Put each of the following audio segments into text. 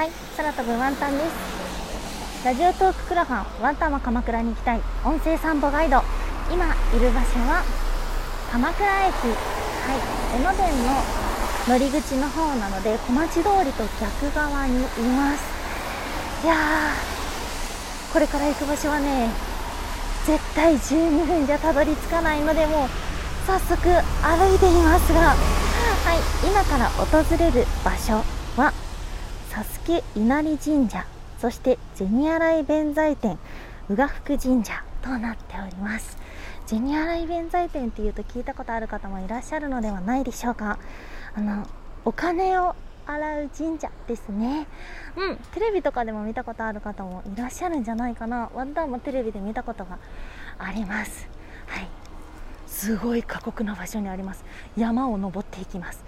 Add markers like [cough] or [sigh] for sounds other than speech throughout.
はい空飛ぶワンタンです。ラジオトーククラファンワンタンは鎌倉に行きたい。音声散歩ガイド。今いる場所は鎌倉駅。はい江ノ電の乗り口の方なので小町通りと逆側にいます。いやーこれから行く場所はね絶対12分じゃたどり着かないのでもう早速歩いていますが。はい今から訪れる場所は佐助稲荷神社そして銭洗弁財天宇賀福神社となっております。銭洗弁財天っていうと聞いたことある方もいらっしゃるのではないでしょうか。あのお金を洗う神社ですね。うんテレビとかでも見たことある方もいらっしゃるんじゃないかな。ワンダーもテレビで見たことがあります。はい。すごい過酷な場所にあります。山を登っていきます、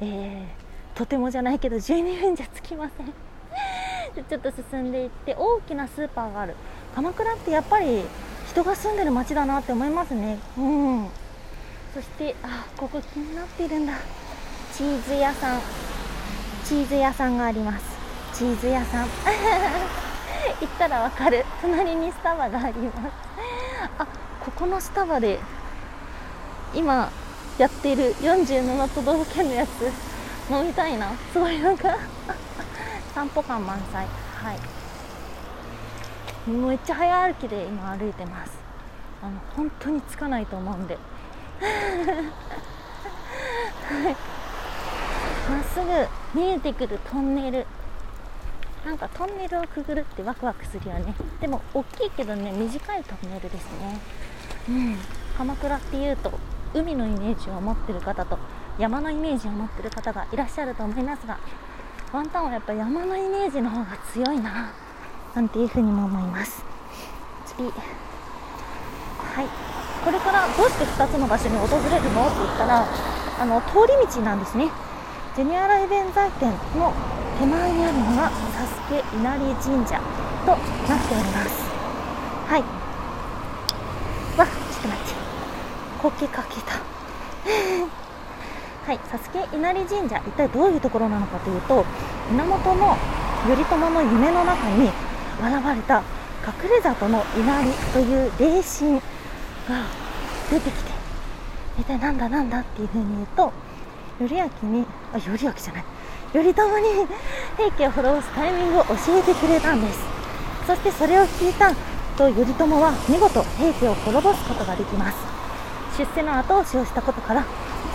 えー、とてもじゃないけど12分じゃ着きません。[laughs] ちょっと進んでいって大きなスーパーがある。鎌倉ってやっぱり人が住んでる街だなって思いますね。うん。そしてあここ気になってるんだ。チーズ屋さん。チーズ屋さんがあります。チーズ屋さん。[laughs] 行ったらわかる。隣にスタバがあります。あここのスタバで今やっている47都道府県のやつ。飲みたいな。すごいなんか。[laughs] 散歩感満載。はい。めっちゃ早歩きで今歩いてます。あの本当につかないと思うんで。[laughs] はい。まっすぐ見えてくるトンネル。なんかトンネルをくぐるってワクワクするよね。でも大きいけどね短いトンネルですね。うん。鎌倉っていうと海のイメージを持ってる方と山のイメージを持ってる方がいらっしゃると思いますがワンタンはやっぱ山のイメージの方が強いななんていうふうにも思います。次。はい。これからどうして2つの場所に訪れるの？って言ったらあの通り道なんですね。銭洗弁財天の手前にあるのが佐助稲荷神社となっております。はい。わちょっと待って。こけかけた。はい佐助稲荷神社一体どういうところなのかというと源頼朝の夢の中に現れた隠れ里の稲荷という霊神が出てきて一体なんだなんだっていうふうに言うと頼明にあ頼明じゃない。頼朝に平家を滅ぼすタイミングを教えてくれたんです。そしてそれを聞いたと頼朝は見事平家を滅ぼすことができます。出世の後押しをしたことから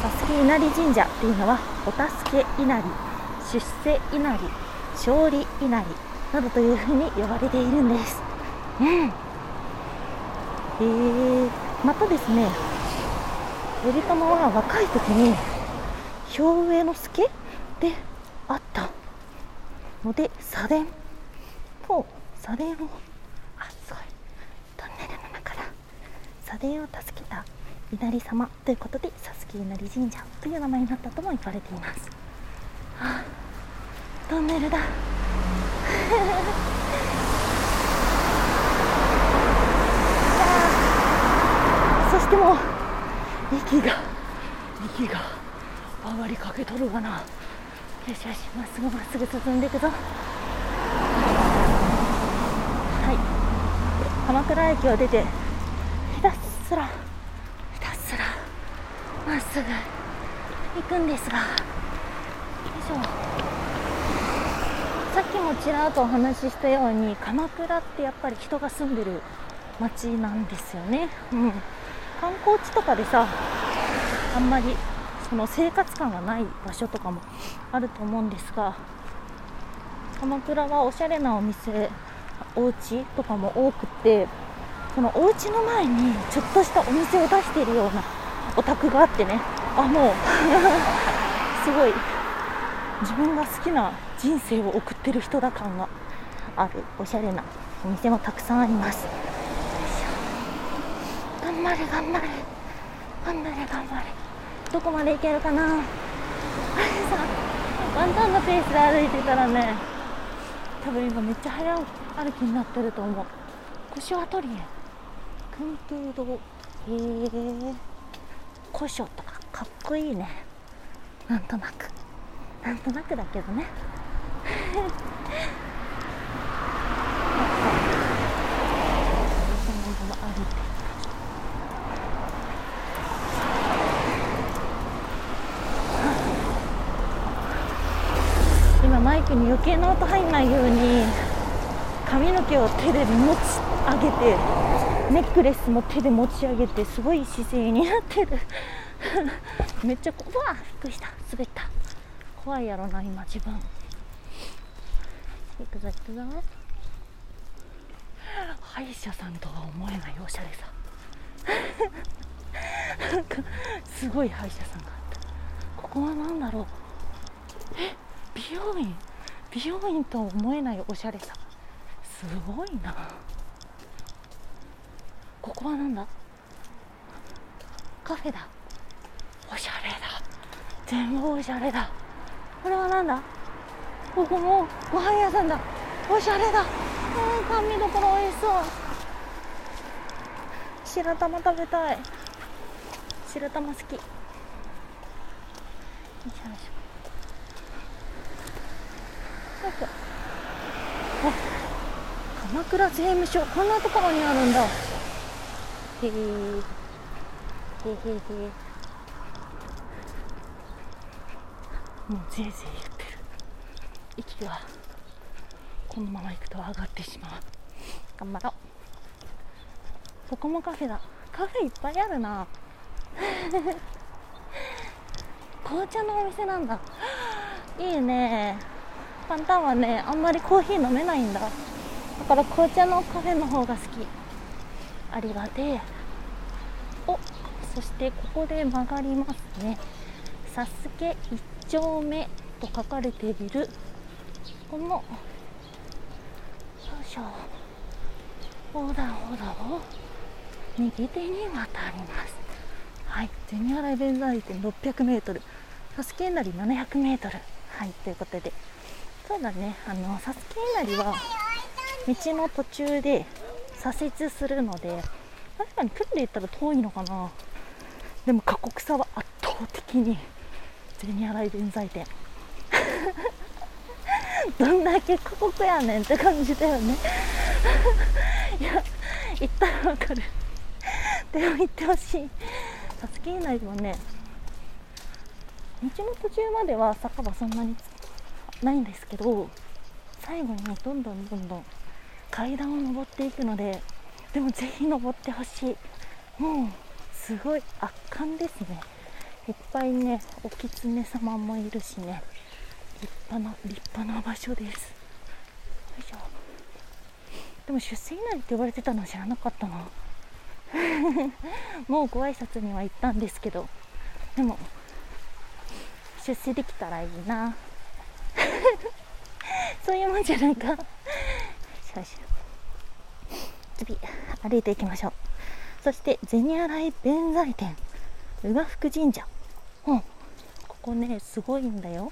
佐助稲荷神社っていうのはお助け稲荷出世稲荷勝利稲荷などというふうに呼ばれているんです。うんえー、またですね頼朝は若い時に兵衛之助であったので社殿と社殿をあすごいトンネルの中だ。社殿を助けた稲荷様ということで佐助稲荷神社という名前になったとも言われています、はあ、トンネルだ。[laughs] そしてもう息が息が上がりかけとるがな。よしよしまっすぐまっすぐ進んでいくぞ。はい。鎌倉駅を出てひたすらまっす。ぐ行くんですが。よいしょ。さっきもちらっとお話ししたように鎌倉ってやっぱり人が住んでる街なんですよね、うん、観光地とかでさあんまりその生活感がない場所とかもあると思うんですが鎌倉はおしゃれなお店お家とかも多くってそのお家の前にちょっとしたお店を出しているようなお宅があってね。あもう。[laughs] すごい。自分が好きな人生を送ってる人だ感がある。おしゃれなお店もたくさんあります。頑張れ頑張れ。頑張れ頑張れ。どこまで行けるかな。あれさワンタンのペースで歩いてたらね多分今めっちゃ早歩きになってると思う。腰アトリエ訓風堂へえ古書とかかっこいいね。なんとなく。なんとなくだけどね。[laughs] 今マイクに余計な音入んないように髪の毛を手で持ち上げて。ネックレスも手で持ち上げてすごい姿勢になってる。[laughs] めっちゃ怖いびっくりした。滑った。怖いやろな今自分。行くぞ行くぞ。歯医者さんとは思えないおしゃれさ。[laughs] なんかすごい歯医者さんがあった。ここは何だろう。え美容院？美容院とは思えないおしゃれさ。すごいな。ここは何だ？カフェだ。おしゃれだ。全部おしゃれだ。これは何だ？ここもご飯屋さんだ。おしゃれだ。うん甘味どころ美味しそう。白玉食べたい。白玉好き。よいしょよいしょよいしょ。あ鎌倉税務署。こんなところにあるんだ。へえへへへもうぜいぜい言ってる。息が。このまま行くと上がってしまう。頑張ろう。ここもカフェだ。カフェいっぱいあるな。[laughs] 紅茶のお店なんだ。[laughs] いいね。パンタンはねあんまりコーヒー飲めないんだ。だから紅茶のカフェの方が好き。ありがてえおそしてここで曲がりますね。サスケ一丁目と書かれているこのよいしょ横断歩道を右手に渡ります。はい。銭洗弁財天 600m サスケ稲荷 700m はい。ということで。そうだね。あのサスケ稲荷は道の途中で左折するので確かに距離で言ったら遠いのかな。でも過酷さは圧倒的に銭洗弁財天。[laughs] どんだけ過酷やねんって感じだよね。[laughs] いや言ったらわかる。でも言ってほしい。サスケ稲荷もね。道の途中までは坂はそんなにないんですけど最後にどんどんどんどん階段を登っていくのででもぜひ登ってほしい。もうすごい圧巻ですね。いっぱいねお狐様もいるしね。立派な立派な場所です。よいしょ。でも出世稲荷って呼ばれてたの知らなかったな。[laughs] もうご挨拶には行ったんですけど。でも出世できたらいいな。[laughs] そういうもんじゃないか。よし次歩いていきましょう。そして銭洗弁財天。宇賀福神社。うん。ここねすごいんだよ。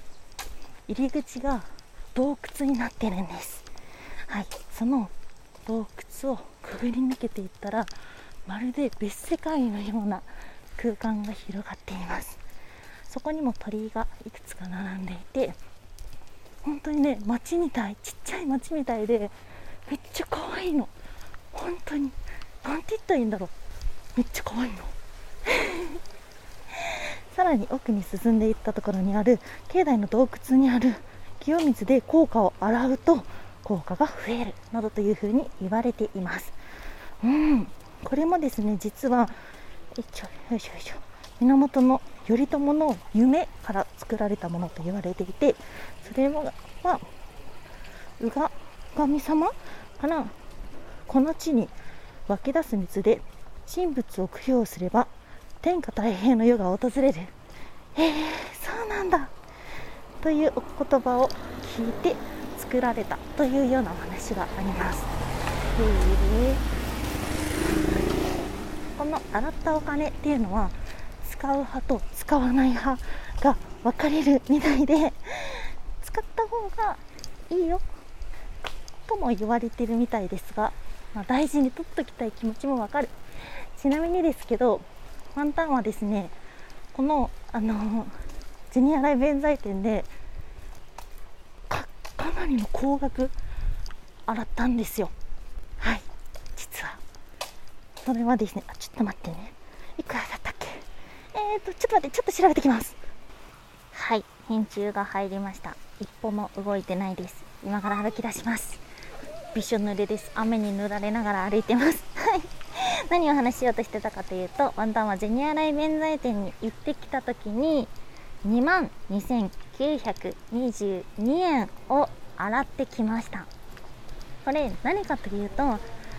入り口が洞窟になってるんです。はい。その洞窟をくぐり抜けていったらまるで別世界のような空間が広がっています。そこにも鳥居がいくつか並んでいて本当にね街みたいちっちゃい街みたいでめっちゃ可愛いの。本当に。なんて言ったらいいんだろう。めっちゃ可愛いの。[laughs] さらに奥に進んでいったところにある境内の洞窟にある清水で効果を洗うと効果が増えるなどというふうに言われています。うん。これもですね実はよいしょよいしょよいしょ。源頼朝の夢から作られたものと言われていてそれは宇賀神様からこの地に湧き出す水で神仏を供養すれば天下太平の世が訪れる。へえー、そうなんだ。というお言葉を聞いて作られた。というようなお話があります。へこの洗ったお金っていうのは使う派と使わない派が分かれるみたいで使った方がいいよ。とも言われてるみたいですが、まあ、大事に取っときたい気持ちもわかる。ちなみにですけどワンタンはですねこのあの銭洗弁財天でかかなりの高額洗ったんですよ。はい。実は。それはですねあちょっと待ってね。いくらだったっけ？えーとちょっと待ってちょっと調べてきます。はい。返中が入りました。一歩も動いてないです。今から歩き出します。びしょ濡れです。雨に濡られながら歩いてます。[laughs] はい。何を話しようとしてたかというとワンタンはゼニアライ弁財店に行ってきた時に2万2922円を洗ってきました。これ何かというと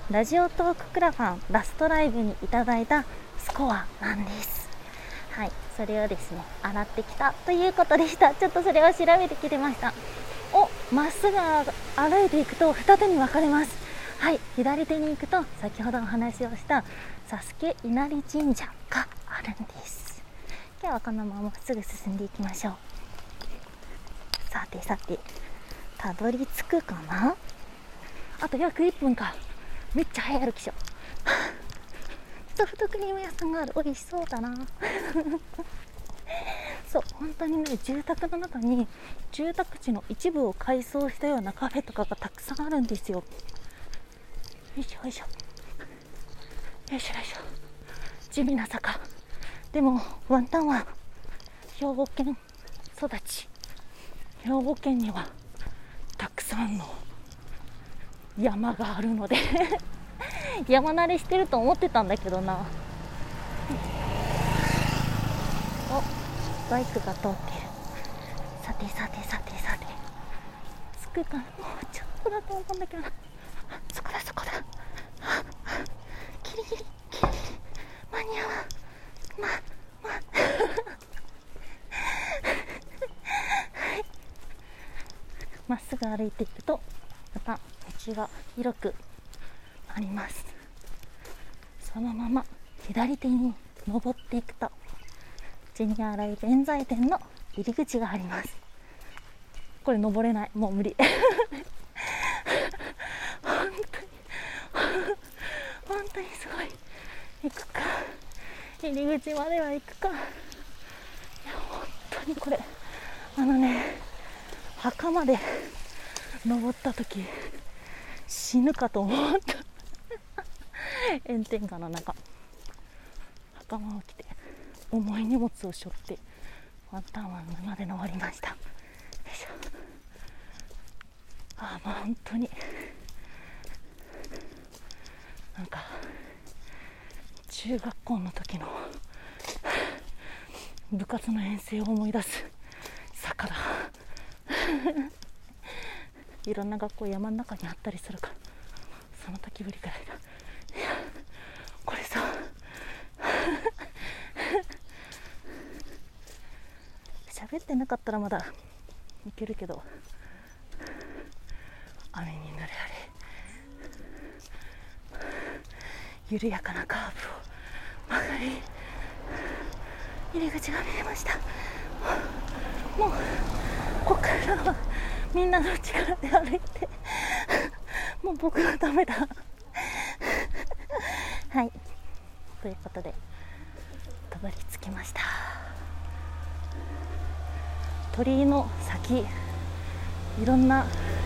ラジオトーククラファンラストライブにいただいたスコアなんです。はい。それをですね洗ってきたということでした。ちょっとそれを調べてきてました。まっすぐ歩いていくと二手に分かれます。はい左手に行くと先ほどお話をしたサスケ稲荷神社があるんです。今日はこのまますぐ進んでいきましょう。さてさてたどり着くかな？あと約1分か。めっちゃ早歩きし [laughs] ょソフトクリーム屋さんがある。美味しそうだな。そう本当にね住宅の中に住宅地の一部を改装したようなカフェとかがたくさんあるんですよ。よいしょよいしょ。よいしょよいしょ。地味な坂。でもワンタンは兵庫県育ち。兵庫県にはたくさんの山があるので。[laughs] 山慣れしてると思ってたんだけどな。おバイクが通ってる。さてさてさてさて。着くかもうちょっとだと思うんだけどな。そこだそこだ。ギリギリ。ギリギリ間に合わん。ままはい。まっすぐ歩いていくとまた道が広くあります。そのまま左手に登っていくと。ジニアライ弁財店の入り口があります。これ登れない。もう無理。本当に。本当にすごい。行くか。入り口までは行くか。いや本当にこれ。あのね墓まで登った時死ぬかと思った。炎天下の中。袴を着て。重い荷物を背負ってワンタン湾まで登りました。よいしょ。ああもう本当になんか中学校の時の部活の遠征を思い出す坂だ。[laughs] いろんな学校山の中にあったりするからその時ぶりくらいだいやこれさ喋ってなかったらまだいけるけど。雨に濡れられ。緩やかなカーブを曲がり入り口が見えました。もうここからはみんなの力で歩いてもう僕はダメだ。はい。ということでたどり着きました。鳥居の先。いろんな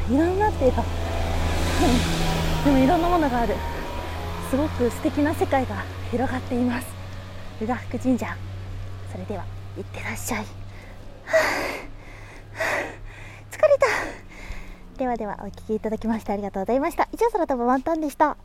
いろんなっていうか [laughs] でもいろんなものがある。すごく素敵な世界が広がっています。宇賀福神社。それではいってらっしゃい。[sighs] 疲れた。ではではお聴きいただきましてありがとうございました。以上空飛ぶワンタンでした。